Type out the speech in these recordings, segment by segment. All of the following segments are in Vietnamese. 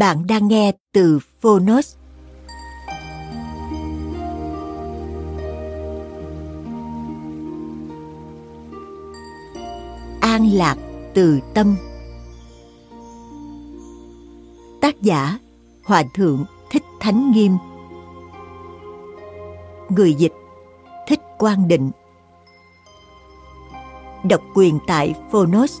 Bạn đang nghe từ Phonos. An lạc từ tâm. Tác giả, Hòa Thượng Thích Thánh Nghiêm. Người dịch, Thích Quang Định. Độc quyền tại Phonos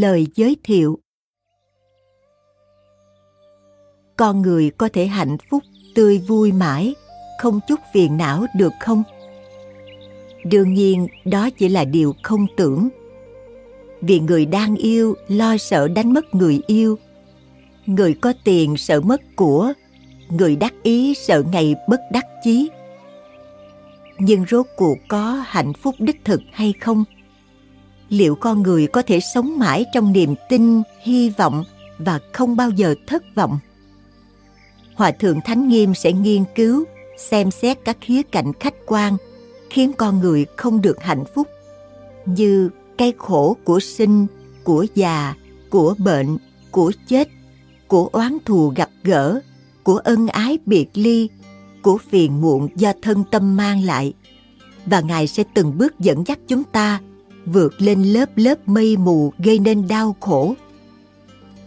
Lời giới thiệu. Con người có thể hạnh phúc, tươi vui mãi, không chút phiền não được không? Đương nhiên, đó chỉ là điều không tưởng. Vì người đang yêu lo sợ đánh mất người yêu. Người có tiền sợ mất của. Người đắc ý sợ ngày bất đắc chí. Nhưng rốt cuộc có hạnh phúc đích thực hay không? Liệu con người có thể sống mãi trong niềm tin, hy vọng và không bao giờ thất vọng? Hòa thượng thánh nghiêm sẽ nghiên cứu, xem xét các khía cạnh khách quan, khiến con người không được hạnh phúc, như cái khổ của sinh, của già, của bệnh, của chết, của oán thù gặp gỡ, của ân ái biệt ly, của phiền muộn do thân tâm mang lại. Và ngài sẽ từng bước dẫn dắt chúng ta vượt lên lớp lớp mây mù gây nên đau khổ.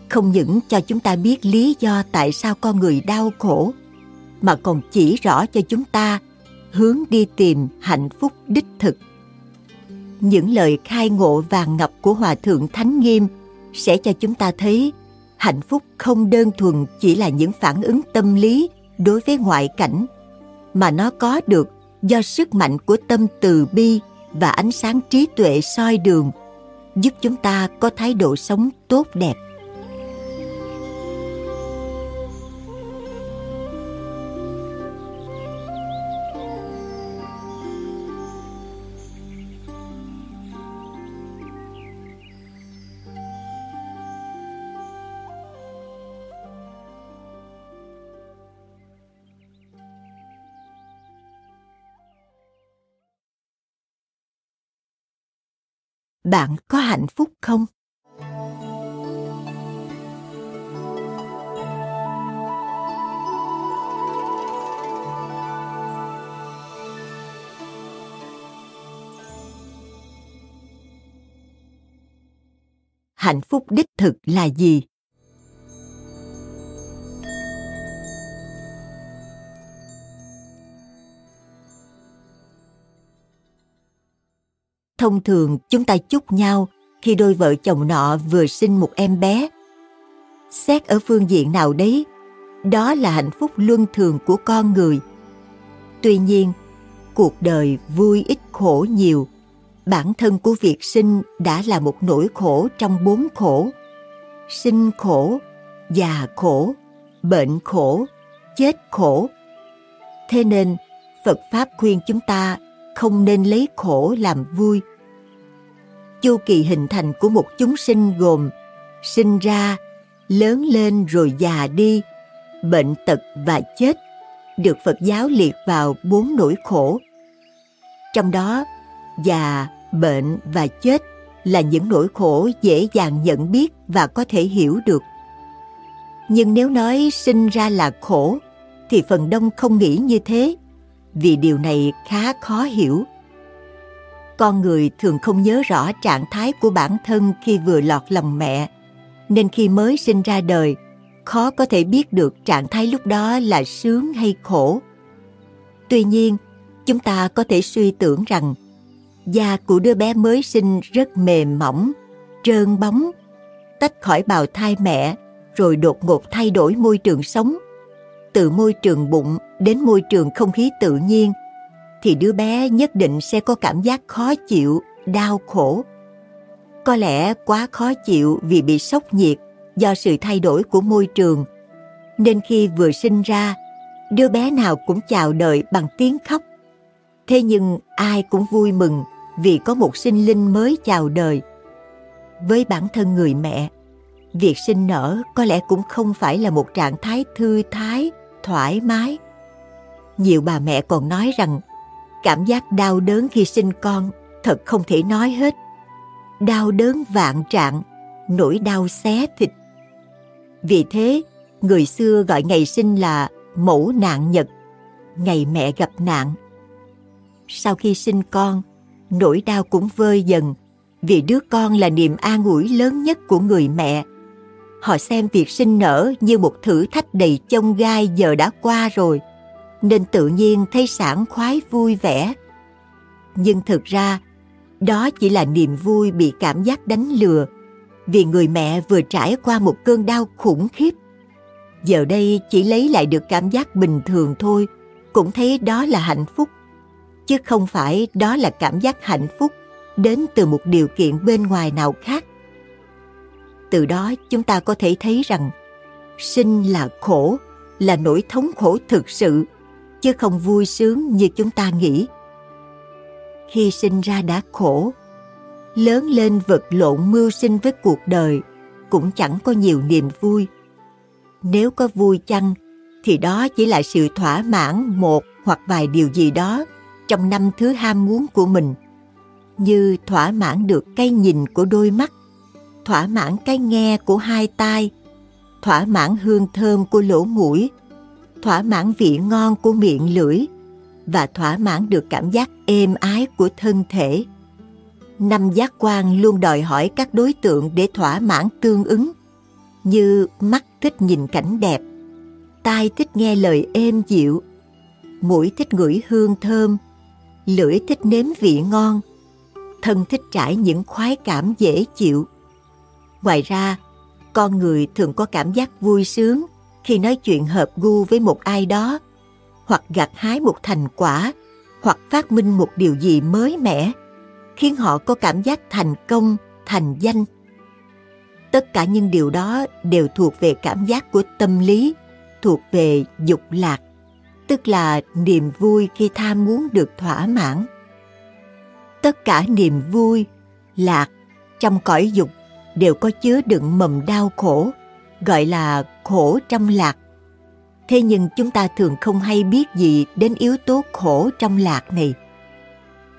Không những cho chúng ta biết lý do tại sao con người đau khổ, mà còn chỉ rõ cho chúng ta hướng đi tìm hạnh phúc đích thực. Những lời khai ngộ vàng ngập của hòa thượng thánh nghiêm sẽ cho chúng ta thấy hạnh phúc không đơn thuần chỉ là những phản ứng tâm lý đối với ngoại cảnh, mà nó có được do sức mạnh của tâm từ bi và ánh sáng trí tuệ soi đường giúp chúng ta có thái độ sống tốt đẹp. Bạn có hạnh phúc không? Hạnh phúc đích thực là gì? Thông thường chúng ta chúc nhau khi đôi vợ chồng nọ vừa sinh một em bé. Xét ở phương diện nào đấy, đó là hạnh phúc luân thường của con người. Tuy nhiên, cuộc đời vui ít khổ nhiều, bản thân của việc sinh đã là một nỗi khổ trong bốn khổ. Sinh khổ, già khổ, bệnh khổ, chết khổ. Thế nên, phật pháp khuyên chúng ta không nên lấy khổ làm vui chu kỳ hình thành của một chúng sinh gồm sinh ra, lớn lên rồi già đi, bệnh tật và chết, được phật giáo liệt vào bốn nỗi khổ. Trong đó, già, bệnh và chết là những nỗi khổ dễ dàng nhận biết và có thể hiểu được. Nhưng nếu nói sinh ra là khổ, thì phần đông không nghĩ như thế, vì điều này khá khó hiểu con người thường không nhớ rõ trạng thái của bản thân khi vừa lọt lòng mẹ. Nên khi mới sinh ra đời, khó có thể biết được trạng thái lúc đó là sướng hay khổ. Tuy nhiên, chúng ta có thể suy tưởng rằng, da của đứa bé mới sinh rất mềm mỏng, trơn bóng, tách khỏi bào thai mẹ, rồi đột ngột thay đổi môi trường sống. Từ môi trường bụng đến môi trường không khí tự nhiên thì đứa bé nhất định sẽ có cảm giác khó chịu, đau khổ. Có lẽ quá khó chịu vì bị sốc nhiệt do sự thay đổi của môi trường. Nên khi vừa sinh ra, đứa bé nào cũng chào đời bằng tiếng khóc. Thế nhưng ai cũng vui mừng vì có một sinh linh mới chào đời. Với bản thân người mẹ, việc sinh nở có lẽ cũng không phải là một trạng thái thư thái, thoải mái. Nhiều bà mẹ còn nói rằng cảm giác đau đớn khi sinh con, thật không thể nói hết. Đau đớn vạn trạng, nỗi đau xé thịt. Vì thế, người xưa gọi ngày sinh là mẫu nạn nhật, ngày mẹ gặp nạn. Sau khi sinh con, nỗi đau cũng vơi dần, vì đứa con là niềm an ủi lớn nhất của người mẹ. Họ xem việc sinh nở như một thử thách đầy chông gai giờ đã qua rồi nên tự nhiên thấy sảng khoái vui vẻ. Nhưng thực ra, đó chỉ là niềm vui bị cảm giác đánh lừa, vì người mẹ vừa trải qua một cơn đau khủng khiếp. Giờ đây chỉ lấy lại được cảm giác bình thường thôi, cũng thấy đó là hạnh phúc. Chứ không phải đó là cảm giác hạnh phúc đến từ một điều kiện bên ngoài nào khác. Từ đó chúng ta có thể thấy rằng, sinh là khổ, là nỗi thống khổ thực sự chứ không vui sướng như chúng ta nghĩ. Khi sinh ra đã khổ, lớn lên vật lộn mưu sinh với cuộc đời cũng chẳng có nhiều niềm vui. Nếu có vui chăng, thì đó chỉ là sự thỏa mãn một hoặc vài điều gì đó trong năm thứ ham muốn của mình. Như thỏa mãn được cái nhìn của đôi mắt, thỏa mãn cái nghe của hai tai, thỏa mãn hương thơm của lỗ mũi thỏa mãn vị ngon của miệng lưỡi và thỏa mãn được cảm giác êm ái của thân thể. Năm giác quan luôn đòi hỏi các đối tượng để thỏa mãn tương ứng, như mắt thích nhìn cảnh đẹp, tai thích nghe lời êm dịu, mũi thích ngửi hương thơm, lưỡi thích nếm vị ngon, thân thích trải những khoái cảm dễ chịu. Ngoài ra, con người thường có cảm giác vui sướng khi nói chuyện hợp gu với một ai đó, hoặc gặt hái một thành quả, hoặc phát minh một điều gì mới mẻ, khiến họ có cảm giác thành công, thành danh. Tất cả những điều đó đều thuộc về cảm giác của tâm lý, thuộc về dục lạc, tức là niềm vui khi tham muốn được thỏa mãn. Tất cả niềm vui, lạc trong cõi dục đều có chứa đựng mầm đau khổ gọi là khổ trong lạc. Thế nhưng chúng ta thường không hay biết gì đến yếu tố khổ trong lạc này.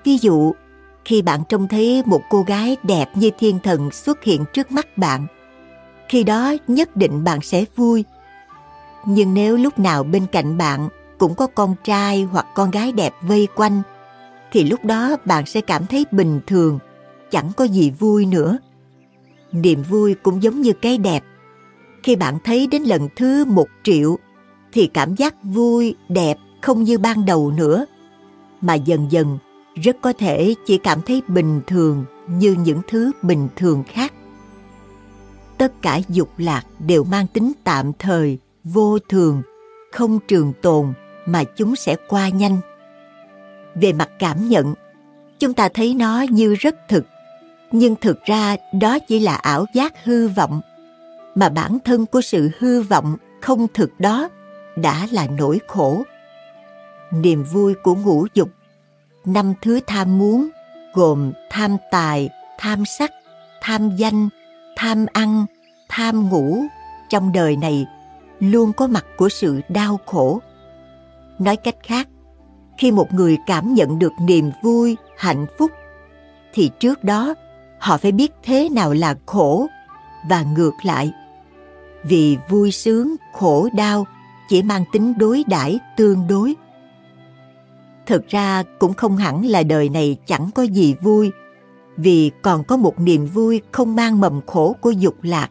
Ví dụ, khi bạn trông thấy một cô gái đẹp như thiên thần xuất hiện trước mắt bạn, khi đó nhất định bạn sẽ vui. Nhưng nếu lúc nào bên cạnh bạn cũng có con trai hoặc con gái đẹp vây quanh, thì lúc đó bạn sẽ cảm thấy bình thường, chẳng có gì vui nữa. Niềm vui cũng giống như cái đẹp khi bạn thấy đến lần thứ một triệu thì cảm giác vui, đẹp không như ban đầu nữa. Mà dần dần, rất có thể chỉ cảm thấy bình thường như những thứ bình thường khác. Tất cả dục lạc đều mang tính tạm thời, vô thường, không trường tồn mà chúng sẽ qua nhanh. Về mặt cảm nhận, chúng ta thấy nó như rất thực. Nhưng thực ra đó chỉ là ảo giác hư vọng mà bản thân của sự hư vọng không thực đó đã là nỗi khổ. Niềm vui của ngũ dục, năm thứ tham muốn gồm tham tài, tham sắc, tham danh, tham ăn, tham ngủ, trong đời này luôn có mặt của sự đau khổ. Nói cách khác, khi một người cảm nhận được niềm vui, hạnh phúc, thì trước đó họ phải biết thế nào là khổ và ngược lại vì vui sướng, khổ đau, chỉ mang tính đối đãi tương đối. Thực ra cũng không hẳn là đời này chẳng có gì vui, vì còn có một niềm vui không mang mầm khổ của dục lạc,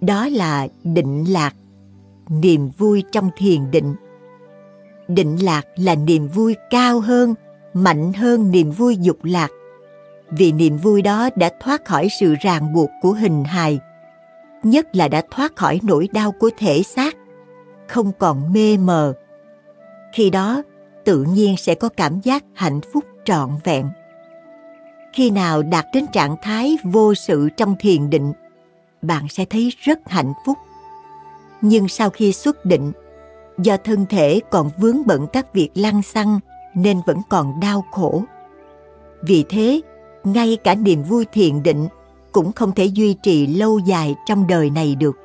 đó là định lạc, niềm vui trong thiền định. Định lạc là niềm vui cao hơn, mạnh hơn niềm vui dục lạc, vì niềm vui đó đã thoát khỏi sự ràng buộc của hình hài nhất là đã thoát khỏi nỗi đau của thể xác, không còn mê mờ. Khi đó, tự nhiên sẽ có cảm giác hạnh phúc trọn vẹn. Khi nào đạt đến trạng thái vô sự trong thiền định, bạn sẽ thấy rất hạnh phúc. Nhưng sau khi xuất định, do thân thể còn vướng bận các việc lăng xăng nên vẫn còn đau khổ. Vì thế, ngay cả niềm vui thiền định cũng không thể duy trì lâu dài trong đời này được.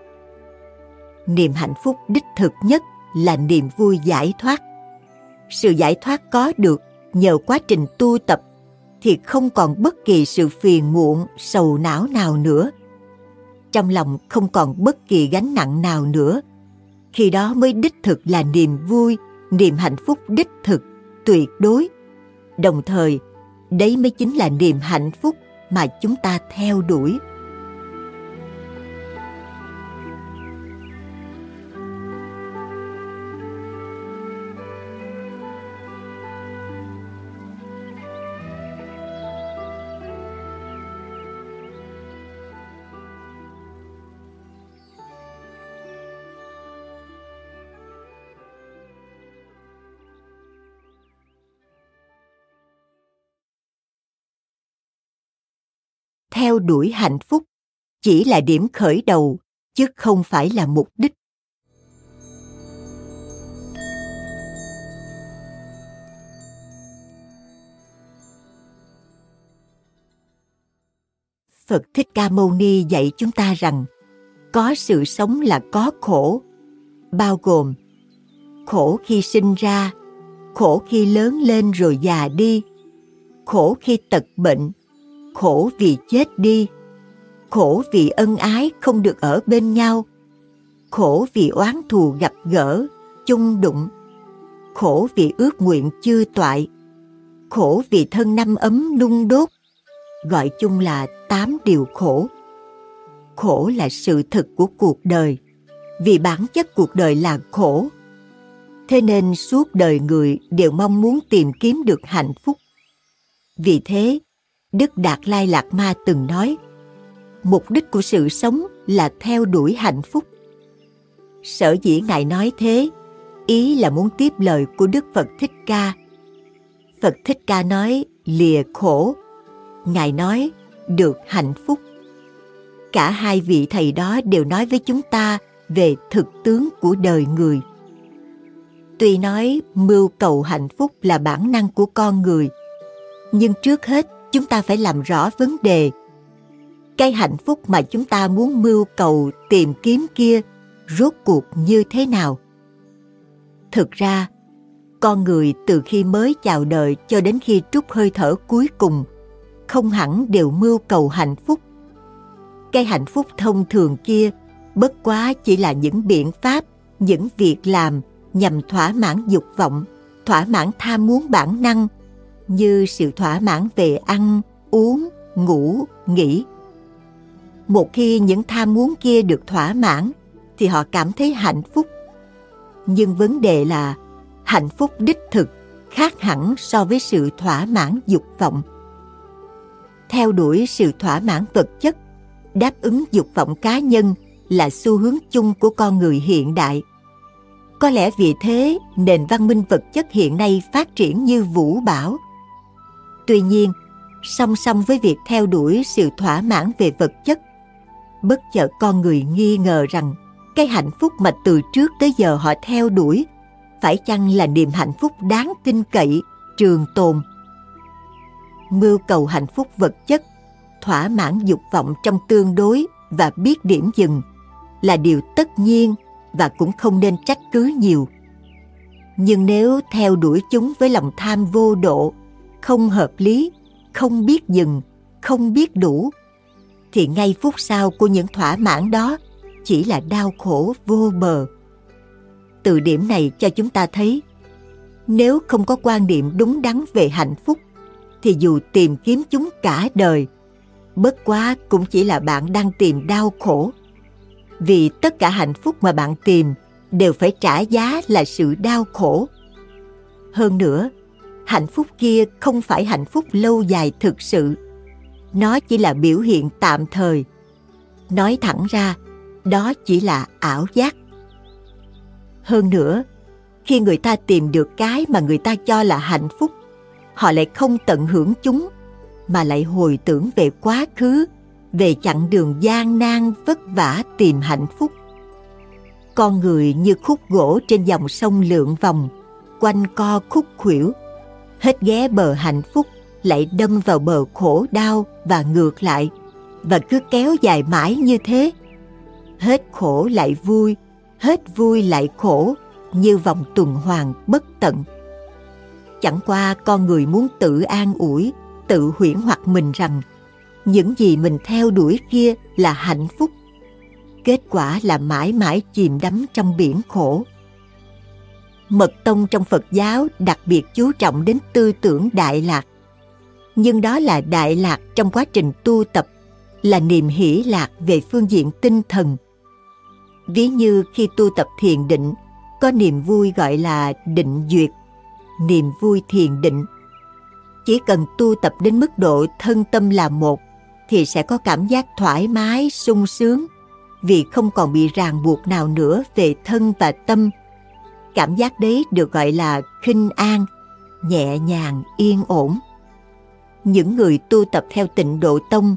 Niềm hạnh phúc đích thực nhất là niềm vui giải thoát. Sự giải thoát có được nhờ quá trình tu tập thì không còn bất kỳ sự phiền muộn, sầu não nào nữa. Trong lòng không còn bất kỳ gánh nặng nào nữa. Khi đó mới đích thực là niềm vui, niềm hạnh phúc đích thực, tuyệt đối. Đồng thời, đấy mới chính là niềm hạnh phúc mà chúng ta theo đuổi. Theo đuổi hạnh phúc. Chỉ là điểm khởi đầu chứ không phải là mục đích. Phật Thích Ca Mâu Ni dạy chúng ta rằng có sự sống là có khổ, bao gồm khổ khi sinh ra, khổ khi lớn lên rồi già đi, khổ khi tật bệnh, khổ vì chết đi. Khổ vì ân ái không được ở bên nhau. Khổ vì oán thù gặp gỡ, chung đụng. Khổ vì ước nguyện chưa toại. Khổ vì thân năm ấm nung đốt. Gọi chung là tám điều khổ. Khổ là sự thật của cuộc đời. Vì bản chất cuộc đời là khổ. Thế nên suốt đời người đều mong muốn tìm kiếm được hạnh phúc. Vì thế Đức Đạt Lai Lạt Ma từng nói, mục đích của sự sống là theo đuổi hạnh phúc. Sở dĩ Ngài nói thế, ý là muốn tiếp lời của Đức Phật Thích Ca. Phật Thích Ca nói lìa khổ, Ngài nói được hạnh phúc. Cả hai vị thầy đó đều nói với chúng ta về thực tướng của đời người. Tuy nói mưu cầu hạnh phúc là bản năng của con người, nhưng trước hết chúng ta phải làm rõ vấn đề. Cái hạnh phúc mà chúng ta muốn mưu cầu tìm kiếm kia rốt cuộc như thế nào? Thực ra, con người từ khi mới chào đời cho đến khi trút hơi thở cuối cùng, không hẳn đều mưu cầu hạnh phúc. Cái hạnh phúc thông thường kia bất quá chỉ là những biện pháp, những việc làm nhằm thỏa mãn dục vọng, thỏa mãn tham muốn bản năng như sự thỏa mãn về ăn, uống, ngủ, nghỉ. Một khi những tham muốn kia được thỏa mãn thì họ cảm thấy hạnh phúc. Nhưng vấn đề là hạnh phúc đích thực khác hẳn so với sự thỏa mãn dục vọng. Theo đuổi sự thỏa mãn vật chất, đáp ứng dục vọng cá nhân là xu hướng chung của con người hiện đại. Có lẽ vì thế nền văn minh vật chất hiện nay phát triển như vũ bão – Tuy nhiên, song song với việc theo đuổi sự thỏa mãn về vật chất, bất chợt con người nghi ngờ rằng cái hạnh phúc mà từ trước tới giờ họ theo đuổi phải chăng là niềm hạnh phúc đáng tin cậy trường tồn. Mưu cầu hạnh phúc vật chất thỏa mãn dục vọng trong tương đối và biết điểm dừng là điều tất nhiên và cũng không nên trách cứ nhiều. Nhưng nếu theo đuổi chúng với lòng tham vô độ không hợp lý, không biết dừng, không biết đủ. Thì ngay phút sau của những thỏa mãn đó, chỉ là đau khổ vô bờ. Từ điểm này cho chúng ta thấy, nếu không có quan niệm đúng đắn về hạnh phúc, thì dù tìm kiếm chúng cả đời, bất quá cũng chỉ là bạn đang tìm đau khổ. Vì tất cả hạnh phúc mà bạn tìm đều phải trả giá là sự đau khổ. Hơn nữa hạnh phúc kia không phải hạnh phúc lâu dài thực sự. Nó chỉ là biểu hiện tạm thời. Nói thẳng ra, đó chỉ là ảo giác. Hơn nữa, khi người ta tìm được cái mà người ta cho là hạnh phúc, họ lại không tận hưởng chúng, mà lại hồi tưởng về quá khứ, về chặng đường gian nan vất vả tìm hạnh phúc. Con người như khúc gỗ trên dòng sông lượn vòng, quanh co khúc khuỷu hết ghé bờ hạnh phúc, lại đâm vào bờ khổ đau và ngược lại, và cứ kéo dài mãi như thế. Hết khổ lại vui, hết vui lại khổ, như vòng tuần hoàn bất tận. Chẳng qua con người muốn tự an ủi, tự huyễn hoặc mình rằng, những gì mình theo đuổi kia là hạnh phúc. Kết quả là mãi mãi chìm đắm trong biển khổ mật tông trong phật giáo đặc biệt chú trọng đến tư tưởng đại lạc. Nhưng đó là đại lạc trong quá trình tu tập, là niềm hỷ lạc về phương diện tinh thần. Ví như khi tu tập thiền định, có niềm vui gọi là định duyệt, niềm vui thiền định. Chỉ cần tu tập đến mức độ thân tâm là một, thì sẽ có cảm giác thoải mái, sung sướng, vì không còn bị ràng buộc nào nữa về thân và tâm cảm giác đấy được gọi là khinh an, nhẹ nhàng, yên ổn. Những người tu tập theo tịnh độ tông,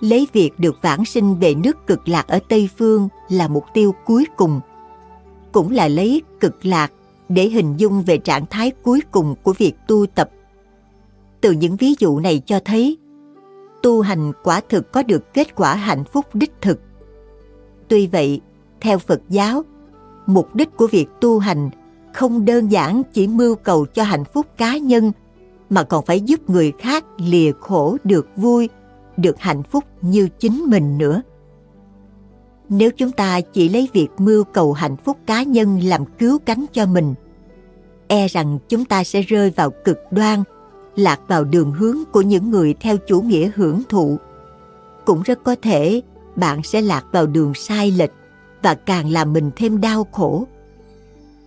lấy việc được vãng sinh về nước cực lạc ở tây phương là mục tiêu cuối cùng, cũng là lấy cực lạc để hình dung về trạng thái cuối cùng của việc tu tập. Từ những ví dụ này cho thấy, tu hành quả thực có được kết quả hạnh phúc đích thực. Tuy vậy, theo phật giáo mục đích của việc tu hành không đơn giản chỉ mưu cầu cho hạnh phúc cá nhân, mà còn phải giúp người khác lìa khổ được vui, được hạnh phúc như chính mình nữa. Nếu chúng ta chỉ lấy việc mưu cầu hạnh phúc cá nhân làm cứu cánh cho mình e rằng chúng ta sẽ rơi vào cực đoan, lạc vào đường hướng của những người theo chủ nghĩa hưởng thụ. Cũng rất có thể bạn sẽ lạc vào đường sai lệch và càng làm mình thêm đau khổ.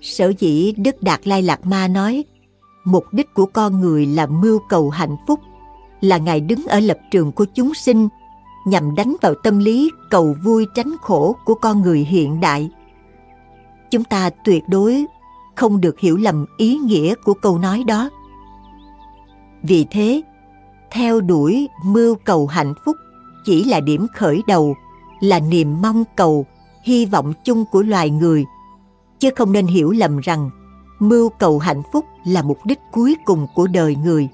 Sở dĩ đức đạt lai lạt ma nói, mục đích của con người là mưu cầu hạnh phúc, là ngài đứng ở lập trường của chúng sinh, nhằm đánh vào tâm lý cầu vui tránh khổ của con người hiện đại. Chúng ta tuyệt đối không được hiểu lầm ý nghĩa của câu nói đó. Vì thế, theo đuổi mưu cầu hạnh phúc chỉ là điểm khởi đầu, là niềm mong cầu hy vọng chung của loài người, chứ không nên hiểu lầm rằng mưu cầu hạnh phúc là mục đích cuối cùng của đời người.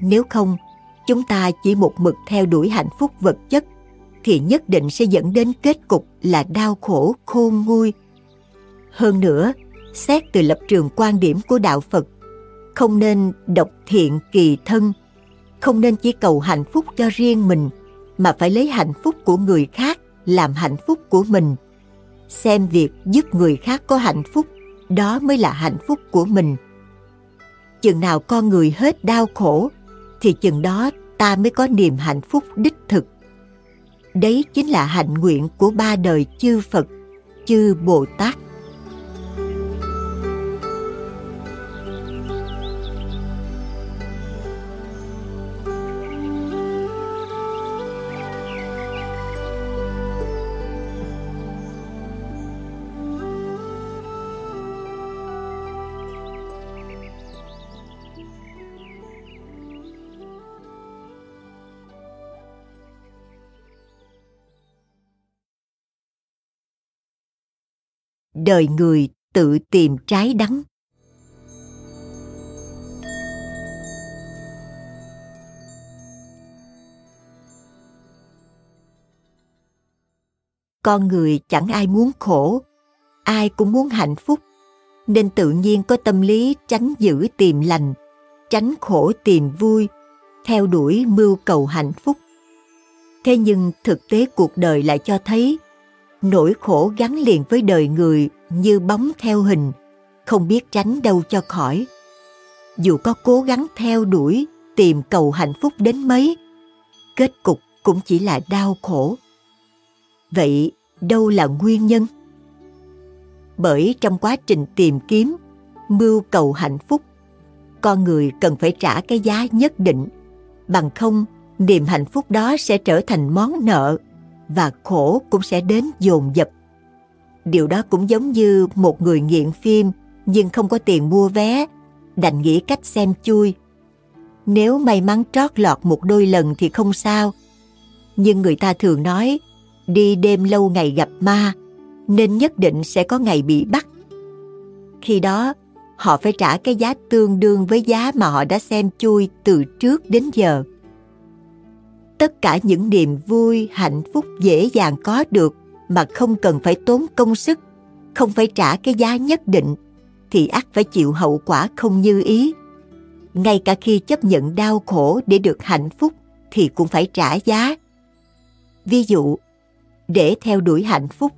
Nếu không, chúng ta chỉ một mực theo đuổi hạnh phúc vật chất thì nhất định sẽ dẫn đến kết cục là đau khổ, khôn nguôi. Hơn nữa, xét từ lập trường quan điểm của đạo phật, không nên độc thiện kỳ thân, không nên chỉ cầu hạnh phúc cho riêng mình, mà phải lấy hạnh phúc của người khác làm hạnh phúc của mình. Xem việc giúp người khác có hạnh phúc, đó mới là hạnh phúc của mình. Chừng nào con người hết đau khổ, thì chừng đó ta mới có niềm hạnh phúc đích thực. Đấy chính là hạnh nguyện của ba đời chư phật, chư bồ tát. Đời người tự tìm trái đắng. Con người chẳng ai muốn khổ, ai cũng muốn hạnh phúc, nên tự nhiên có tâm lý tránh giữ tìm lành, tránh khổ tìm vui, theo đuổi mưu cầu hạnh phúc. Thế nhưng thực tế cuộc đời lại cho thấy nỗi khổ gắn liền với đời người như bóng theo hình, không biết tránh đâu cho khỏi. Dù có cố gắng theo đuổi, tìm cầu hạnh phúc đến mấy, kết cục cũng chỉ là đau khổ. Vậy đâu là nguyên nhân? Bởi trong quá trình tìm kiếm, mưu cầu hạnh phúc, con người cần phải trả cái giá nhất định, bằng không, niềm hạnh phúc đó sẽ trở thành món nợ và khổ cũng sẽ đến dồn dập. Điều đó cũng giống như một người nghiện phim nhưng không có tiền mua vé, đành nghĩ cách xem chui. Nếu may mắn trót lọt một đôi lần thì không sao. Nhưng người ta thường nói, đi đêm lâu ngày gặp ma, nên nhất định sẽ có ngày bị bắt. Khi đó, họ phải trả cái giá tương đương với giá mà họ đã xem chui từ trước đến giờ tất cả những niềm vui, hạnh phúc dễ dàng có được mà không cần phải tốn công sức, không phải trả cái giá nhất định, thì ắt phải chịu hậu quả không như ý. Ngay cả khi chấp nhận đau khổ để được hạnh phúc thì cũng phải trả giá. Ví dụ, để theo đuổi hạnh phúc,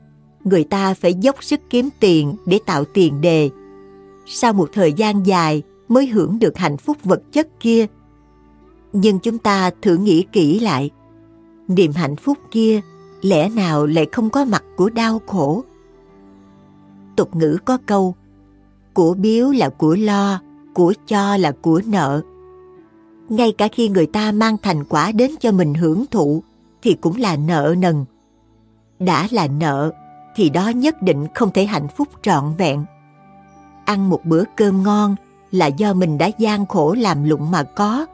người ta phải dốc sức kiếm tiền để tạo tiền đề. Sau một thời gian dài mới hưởng được hạnh phúc vật chất kia nhưng chúng ta thử nghĩ kỹ lại. Niềm hạnh phúc kia lẽ nào lại không có mặt của đau khổ? Tục ngữ có câu, của biếu là của lo, của cho là của nợ. Ngay cả khi người ta mang thành quả đến cho mình hưởng thụ thì cũng là nợ nần. Đã là nợ thì đó nhất định không thể hạnh phúc trọn vẹn. Ăn một bữa cơm ngon là do mình đã gian khổ làm lụng mà có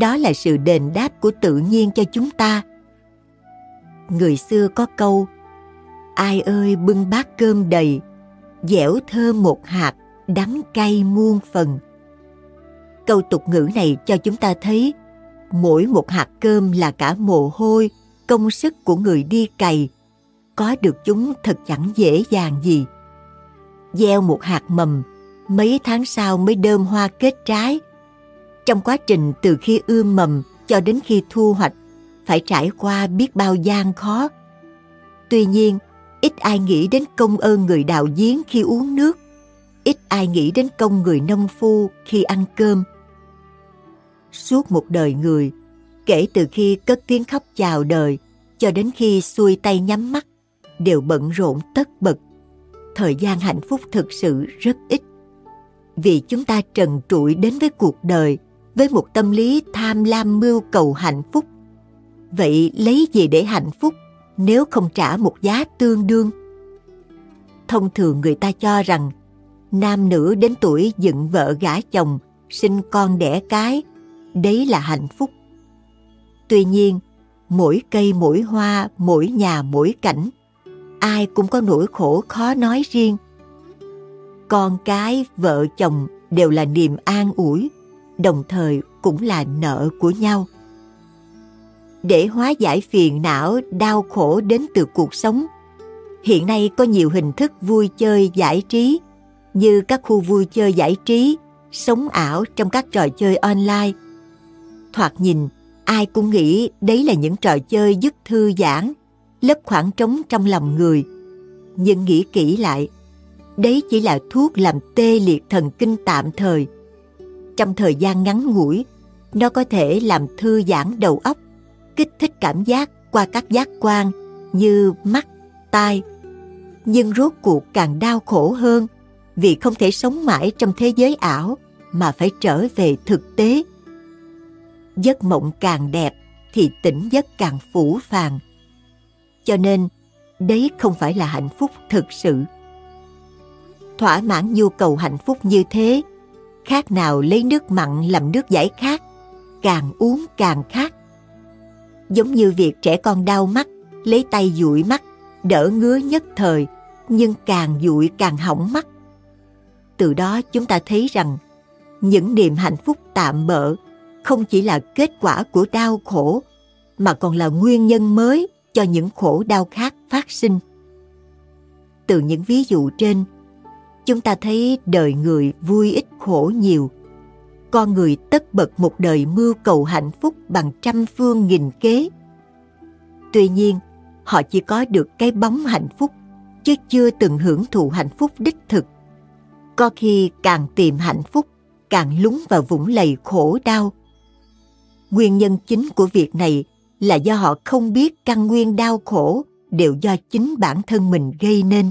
đó là sự đền đáp của tự nhiên cho chúng ta. Người xưa có câu, ai ơi, bưng bát cơm đầy, dẻo thơm một hạt, đắng cay muôn phần. Câu tục ngữ này cho chúng ta thấy, mỗi một hạt cơm là cả mồ hôi, công sức của người đi cày. Có được chúng thật chẳng dễ dàng gì. Gieo một hạt mầm, mấy tháng sau mới đơm hoa kết trái trong quá trình từ khi ươm mầm cho đến khi thu hoạch, phải trải qua biết bao gian khó. Tuy nhiên, ít ai nghĩ đến công ơn người đào giếng khi uống nước, ít ai nghĩ đến công người nông phu khi ăn cơm. Suốt một đời người, kể từ khi cất tiếng khóc chào đời cho đến khi xuôi tay nhắm mắt, đều bận rộn tất bật. Thời gian hạnh phúc thực sự rất ít. Vì chúng ta trần trụi đến với cuộc đời với một tâm lý tham lam mưu cầu hạnh phúc. Vậy lấy gì để hạnh phúc nếu không trả một giá tương đương? Thông thường người ta cho rằng, nam nữ đến tuổi dựng vợ gả chồng, sinh con đẻ cái, đấy là hạnh phúc. Tuy nhiên, mỗi cây mỗi hoa, mỗi nhà mỗi cảnh, ai cũng có nỗi khổ khó nói riêng. Con cái, vợ chồng đều là niềm an ủi đồng thời cũng là nợ của nhau. Để hóa giải phiền não, đau khổ đến từ cuộc sống, hiện nay có nhiều hình thức vui chơi giải trí, như các khu vui chơi giải trí, sống ảo trong các trò chơi online. Thoạt nhìn, ai cũng nghĩ đấy là những trò chơi giúp thư giãn, lấp khoảng trống trong lòng người. Nhưng nghĩ kỹ lại, đấy chỉ là thuốc làm tê liệt thần kinh tạm thời trong thời gian ngắn ngủi. Nó có thể làm thư giãn đầu óc, kích thích cảm giác qua các giác quan như mắt, tai. Nhưng rốt cuộc càng đau khổ hơn, vì không thể sống mãi trong thế giới ảo mà phải trở về thực tế. Giấc mộng càng đẹp thì tỉnh giấc càng phủ phàng. Cho nên, đấy không phải là hạnh phúc thực sự. Thỏa mãn nhu cầu hạnh phúc như thế khác nào lấy nước mặn làm nước giải khát càng uống càng khát giống như việc trẻ con đau mắt lấy tay dụi mắt đỡ ngứa nhất thời nhưng càng dụi càng hỏng mắt. Từ đó chúng ta thấy rằng những niềm hạnh phúc tạm bợ không chỉ là kết quả của đau khổ mà còn là nguyên nhân mới cho những khổ đau khác phát sinh. Từ những ví dụ trên, chúng ta thấy đời người vui ít khổ nhiều. Con người tất bật một đời mưu cầu hạnh phúc bằng trăm phương nghìn kế. Tuy nhiên, họ chỉ có được cái bóng hạnh phúc, chứ chưa từng hưởng thụ hạnh phúc đích thực. Có khi càng tìm hạnh phúc, càng lún vào vũng lầy khổ đau. Nguyên nhân chính của việc này là do họ không biết căn nguyên đau khổ đều do chính bản thân mình gây nên.